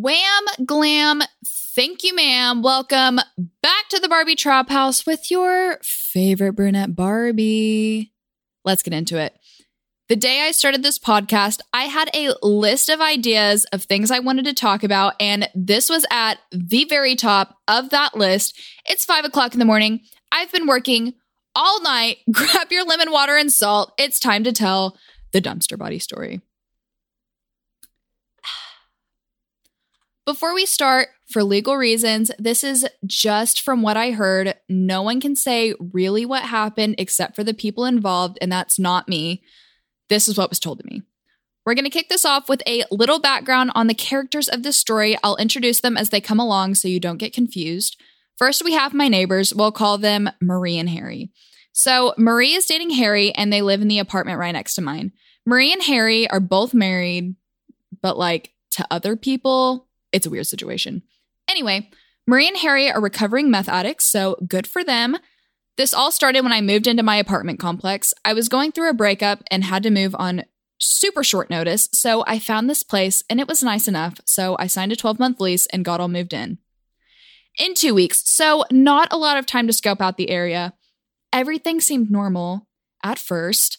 Wham, glam, thank you, ma'am. Welcome back to the Barbie Trap House with your favorite brunette Barbie. Let's get into it. The day I started this podcast, I had a list of ideas of things I wanted to talk about, and this was at the very top of that list. It's five o'clock in the morning. I've been working all night. Grab your lemon water and salt. It's time to tell the dumpster body story. Before we start, for legal reasons, this is just from what I heard. No one can say really what happened except for the people involved, and that's not me. This is what was told to me. We're going to kick this off with a little background on the characters of this story. I'll introduce them as they come along so you don't get confused. First, we have my neighbors. We'll call them Marie and Harry. So, Marie is dating Harry, and they live in the apartment right next to mine. Marie and Harry are both married, but like to other people, it's a weird situation. Anyway, Marie and Harry are recovering meth addicts, so good for them. This all started when I moved into my apartment complex. I was going through a breakup and had to move on super short notice, so I found this place and it was nice enough, so I signed a 12 month lease and got all moved in. In two weeks, so not a lot of time to scope out the area. Everything seemed normal at first.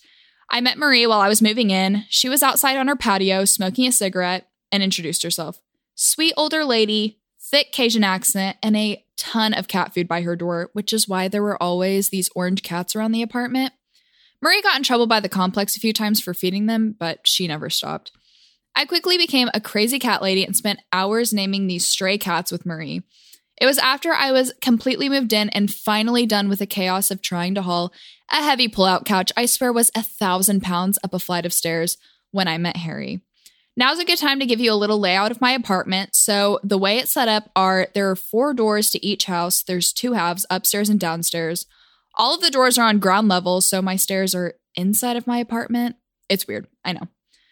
I met Marie while I was moving in. She was outside on her patio smoking a cigarette and introduced herself. Sweet older lady, thick Cajun accent, and a ton of cat food by her door, which is why there were always these orange cats around the apartment. Marie got in trouble by the complex a few times for feeding them, but she never stopped. I quickly became a crazy cat lady and spent hours naming these stray cats with Marie. It was after I was completely moved in and finally done with the chaos of trying to haul a heavy pull-out couch I swear was a thousand pounds up a flight of stairs when I met Harry. Now's a good time to give you a little layout of my apartment. So, the way it's set up are there are four doors to each house. There's two halves, upstairs and downstairs. All of the doors are on ground level, so my stairs are inside of my apartment. It's weird, I know.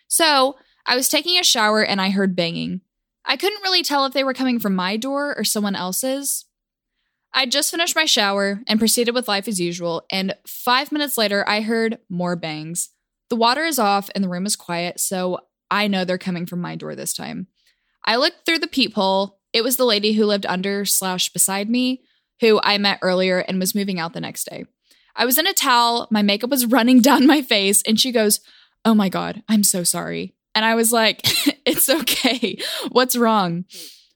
So, I was taking a shower and I heard banging. I couldn't really tell if they were coming from my door or someone else's. I just finished my shower and proceeded with life as usual, and five minutes later, I heard more bangs. The water is off and the room is quiet, so I know they're coming from my door this time. I looked through the peephole. It was the lady who lived under slash beside me, who I met earlier and was moving out the next day. I was in a towel, my makeup was running down my face, and she goes, Oh my God, I'm so sorry. And I was like, It's okay. What's wrong?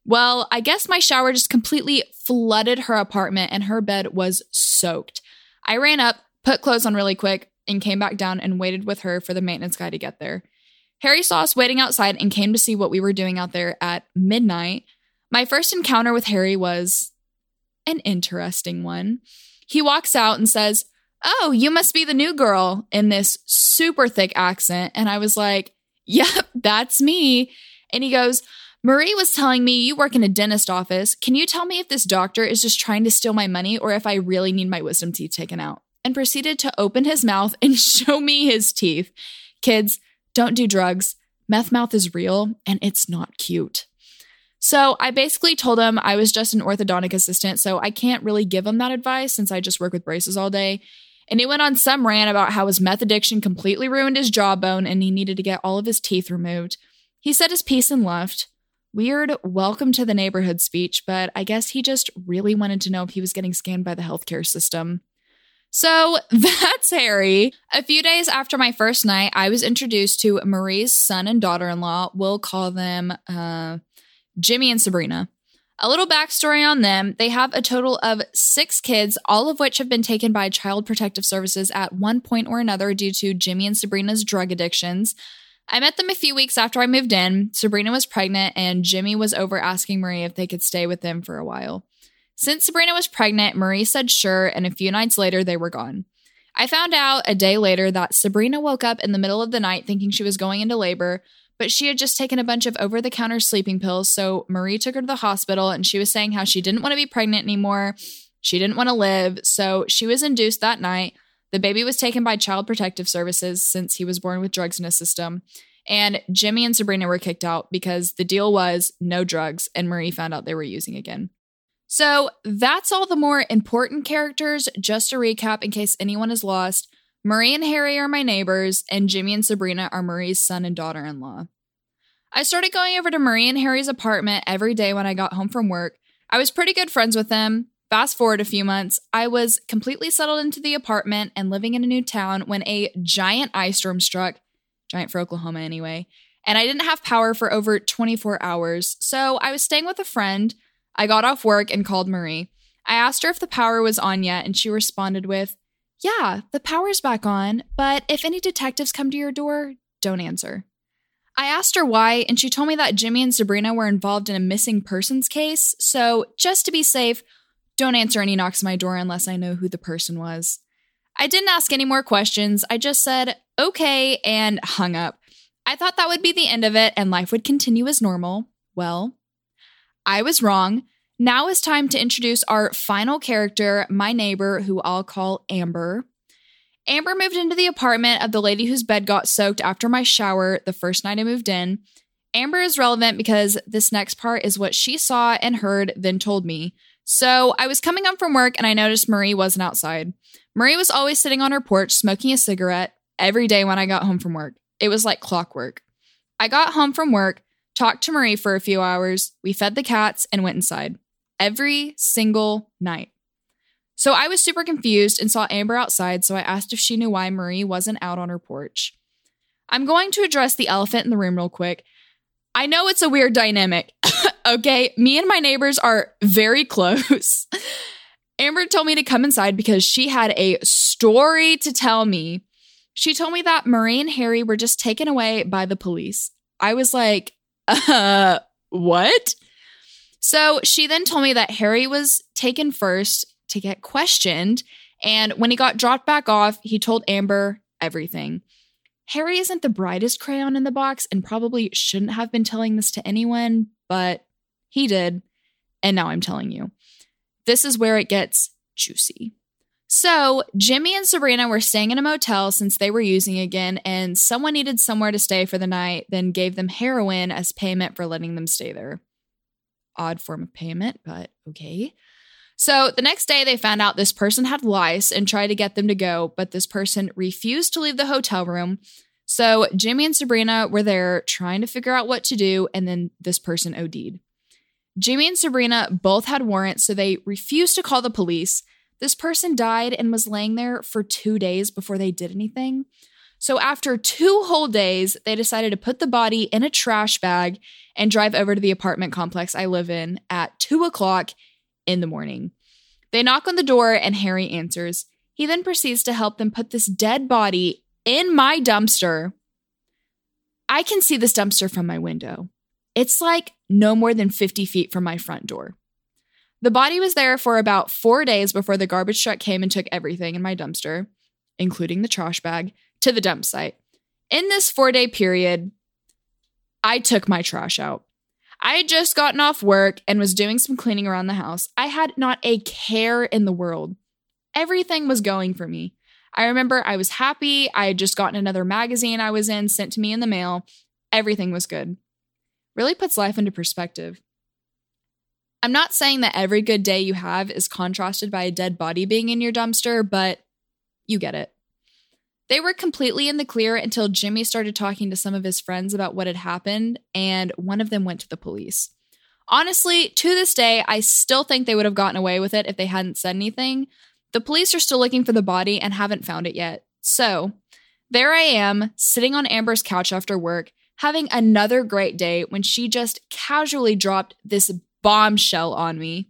Well, I guess my shower just completely flooded her apartment and her bed was soaked. I ran up, put clothes on really quick, and came back down and waited with her for the maintenance guy to get there. Harry saw us waiting outside and came to see what we were doing out there at midnight. My first encounter with Harry was an interesting one. He walks out and says, Oh, you must be the new girl in this super thick accent. And I was like, Yep, that's me. And he goes, Marie was telling me you work in a dentist office. Can you tell me if this doctor is just trying to steal my money or if I really need my wisdom teeth taken out? And proceeded to open his mouth and show me his teeth. Kids, don't do drugs. Meth mouth is real and it's not cute. So I basically told him I was just an orthodontic assistant, so I can't really give him that advice since I just work with braces all day. And he went on some rant about how his meth addiction completely ruined his jawbone and he needed to get all of his teeth removed. He said his piece and left. Weird welcome to the neighborhood speech, but I guess he just really wanted to know if he was getting scanned by the healthcare system. So that's Harry. A few days after my first night, I was introduced to Marie's son and daughter in law. We'll call them uh, Jimmy and Sabrina. A little backstory on them they have a total of six kids, all of which have been taken by Child Protective Services at one point or another due to Jimmy and Sabrina's drug addictions. I met them a few weeks after I moved in. Sabrina was pregnant, and Jimmy was over asking Marie if they could stay with them for a while. Since Sabrina was pregnant, Marie said sure, and a few nights later, they were gone. I found out a day later that Sabrina woke up in the middle of the night thinking she was going into labor, but she had just taken a bunch of over the counter sleeping pills. So Marie took her to the hospital and she was saying how she didn't want to be pregnant anymore. She didn't want to live. So she was induced that night. The baby was taken by Child Protective Services since he was born with drugs in his system. And Jimmy and Sabrina were kicked out because the deal was no drugs, and Marie found out they were using again. So that's all the more important characters. Just to recap, in case anyone is lost, Marie and Harry are my neighbors, and Jimmy and Sabrina are Marie's son and daughter in law. I started going over to Marie and Harry's apartment every day when I got home from work. I was pretty good friends with them. Fast forward a few months, I was completely settled into the apartment and living in a new town when a giant ice storm struck, giant for Oklahoma anyway, and I didn't have power for over 24 hours. So I was staying with a friend. I got off work and called Marie. I asked her if the power was on yet, and she responded with, Yeah, the power's back on, but if any detectives come to your door, don't answer. I asked her why, and she told me that Jimmy and Sabrina were involved in a missing persons case. So, just to be safe, don't answer any knocks on my door unless I know who the person was. I didn't ask any more questions. I just said, okay, and hung up. I thought that would be the end of it and life would continue as normal. Well, I was wrong. Now is time to introduce our final character, my neighbor, who I'll call Amber. Amber moved into the apartment of the lady whose bed got soaked after my shower the first night I moved in. Amber is relevant because this next part is what she saw and heard, then told me. So I was coming home from work and I noticed Marie wasn't outside. Marie was always sitting on her porch smoking a cigarette every day when I got home from work. It was like clockwork. I got home from work, talked to Marie for a few hours, we fed the cats, and went inside. Every single night. So I was super confused and saw Amber outside, so I asked if she knew why Marie wasn't out on her porch. I'm going to address the elephant in the room real quick. I know it's a weird dynamic. okay, me and my neighbors are very close. Amber told me to come inside because she had a story to tell me. She told me that Marie and Harry were just taken away by the police. I was like, uh, what? So she then told me that Harry was taken first to get questioned. And when he got dropped back off, he told Amber everything. Harry isn't the brightest crayon in the box and probably shouldn't have been telling this to anyone, but he did. And now I'm telling you. This is where it gets juicy. So, Jimmy and Sabrina were staying in a motel since they were using again, and someone needed somewhere to stay for the night, then gave them heroin as payment for letting them stay there. Odd form of payment, but okay. So the next day, they found out this person had lice and tried to get them to go, but this person refused to leave the hotel room. So Jimmy and Sabrina were there trying to figure out what to do, and then this person OD'd. Jimmy and Sabrina both had warrants, so they refused to call the police. This person died and was laying there for two days before they did anything. So, after two whole days, they decided to put the body in a trash bag and drive over to the apartment complex I live in at two o'clock in the morning. They knock on the door and Harry answers. He then proceeds to help them put this dead body in my dumpster. I can see this dumpster from my window. It's like no more than 50 feet from my front door. The body was there for about four days before the garbage truck came and took everything in my dumpster, including the trash bag, to the dump site. In this four day period, I took my trash out. I had just gotten off work and was doing some cleaning around the house. I had not a care in the world. Everything was going for me. I remember I was happy. I had just gotten another magazine I was in sent to me in the mail. Everything was good. Really puts life into perspective. I'm not saying that every good day you have is contrasted by a dead body being in your dumpster, but you get it. They were completely in the clear until Jimmy started talking to some of his friends about what had happened, and one of them went to the police. Honestly, to this day, I still think they would have gotten away with it if they hadn't said anything. The police are still looking for the body and haven't found it yet. So, there I am, sitting on Amber's couch after work, having another great day when she just casually dropped this bombshell on me.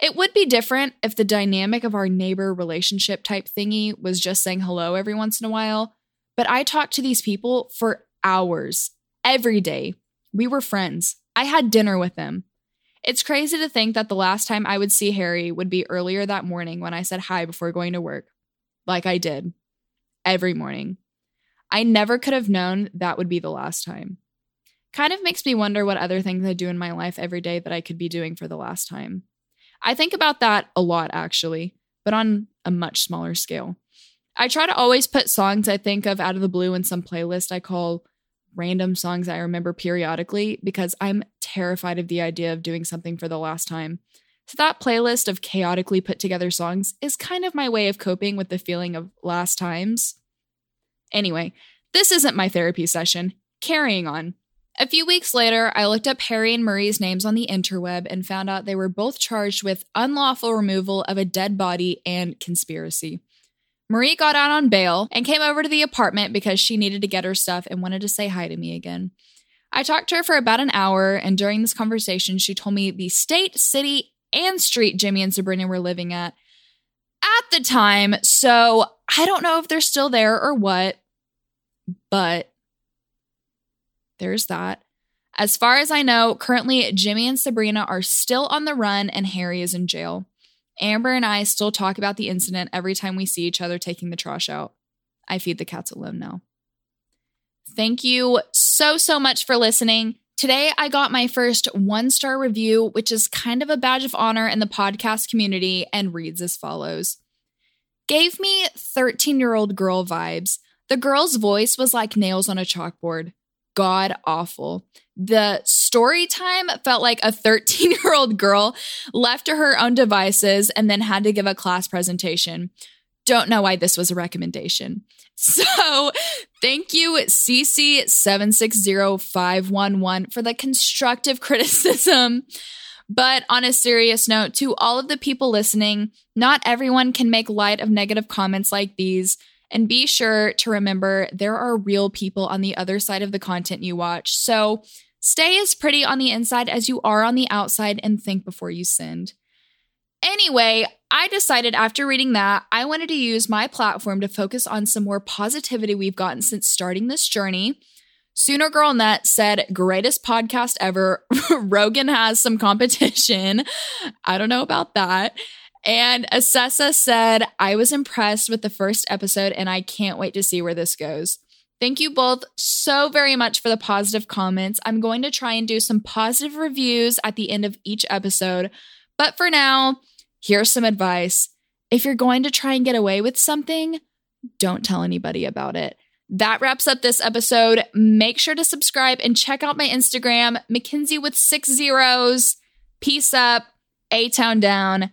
It would be different if the dynamic of our neighbor relationship type thingy was just saying hello every once in a while, but I talked to these people for hours, every day. We were friends. I had dinner with them. It's crazy to think that the last time I would see Harry would be earlier that morning when I said hi before going to work, like I did every morning. I never could have known that would be the last time. Kind of makes me wonder what other things I do in my life every day that I could be doing for the last time. I think about that a lot, actually, but on a much smaller scale. I try to always put songs I think of out of the blue in some playlist I call random songs I remember periodically because I'm terrified of the idea of doing something for the last time. So, that playlist of chaotically put together songs is kind of my way of coping with the feeling of last times. Anyway, this isn't my therapy session. Carrying on. A few weeks later, I looked up Harry and Marie's names on the interweb and found out they were both charged with unlawful removal of a dead body and conspiracy. Marie got out on bail and came over to the apartment because she needed to get her stuff and wanted to say hi to me again. I talked to her for about an hour, and during this conversation, she told me the state, city, and street Jimmy and Sabrina were living at at the time. So I don't know if they're still there or what, but there's that. As far as I know, currently Jimmy and Sabrina are still on the run and Harry is in jail. Amber and I still talk about the incident every time we see each other taking the trash out. I feed the cats alone now. Thank you so, so much for listening. Today, I got my first one star review, which is kind of a badge of honor in the podcast community and reads as follows Gave me 13 year old girl vibes. The girl's voice was like nails on a chalkboard god awful. The story time felt like a 13 year old girl left to her own devices and then had to give a class presentation. Don't know why this was a recommendation. So, thank you, CC760511, for the constructive criticism. But on a serious note, to all of the people listening, not everyone can make light of negative comments like these. And be sure to remember there are real people on the other side of the content you watch. So stay as pretty on the inside as you are on the outside and think before you send. Anyway, I decided after reading that, I wanted to use my platform to focus on some more positivity we've gotten since starting this journey. Sooner Girl Net said, greatest podcast ever. Rogan has some competition. I don't know about that. And Assessa said, I was impressed with the first episode and I can't wait to see where this goes. Thank you both so very much for the positive comments. I'm going to try and do some positive reviews at the end of each episode. But for now, here's some advice. If you're going to try and get away with something, don't tell anybody about it. That wraps up this episode. Make sure to subscribe and check out my Instagram, Mackenzie with six zeros. Peace up, A Town down.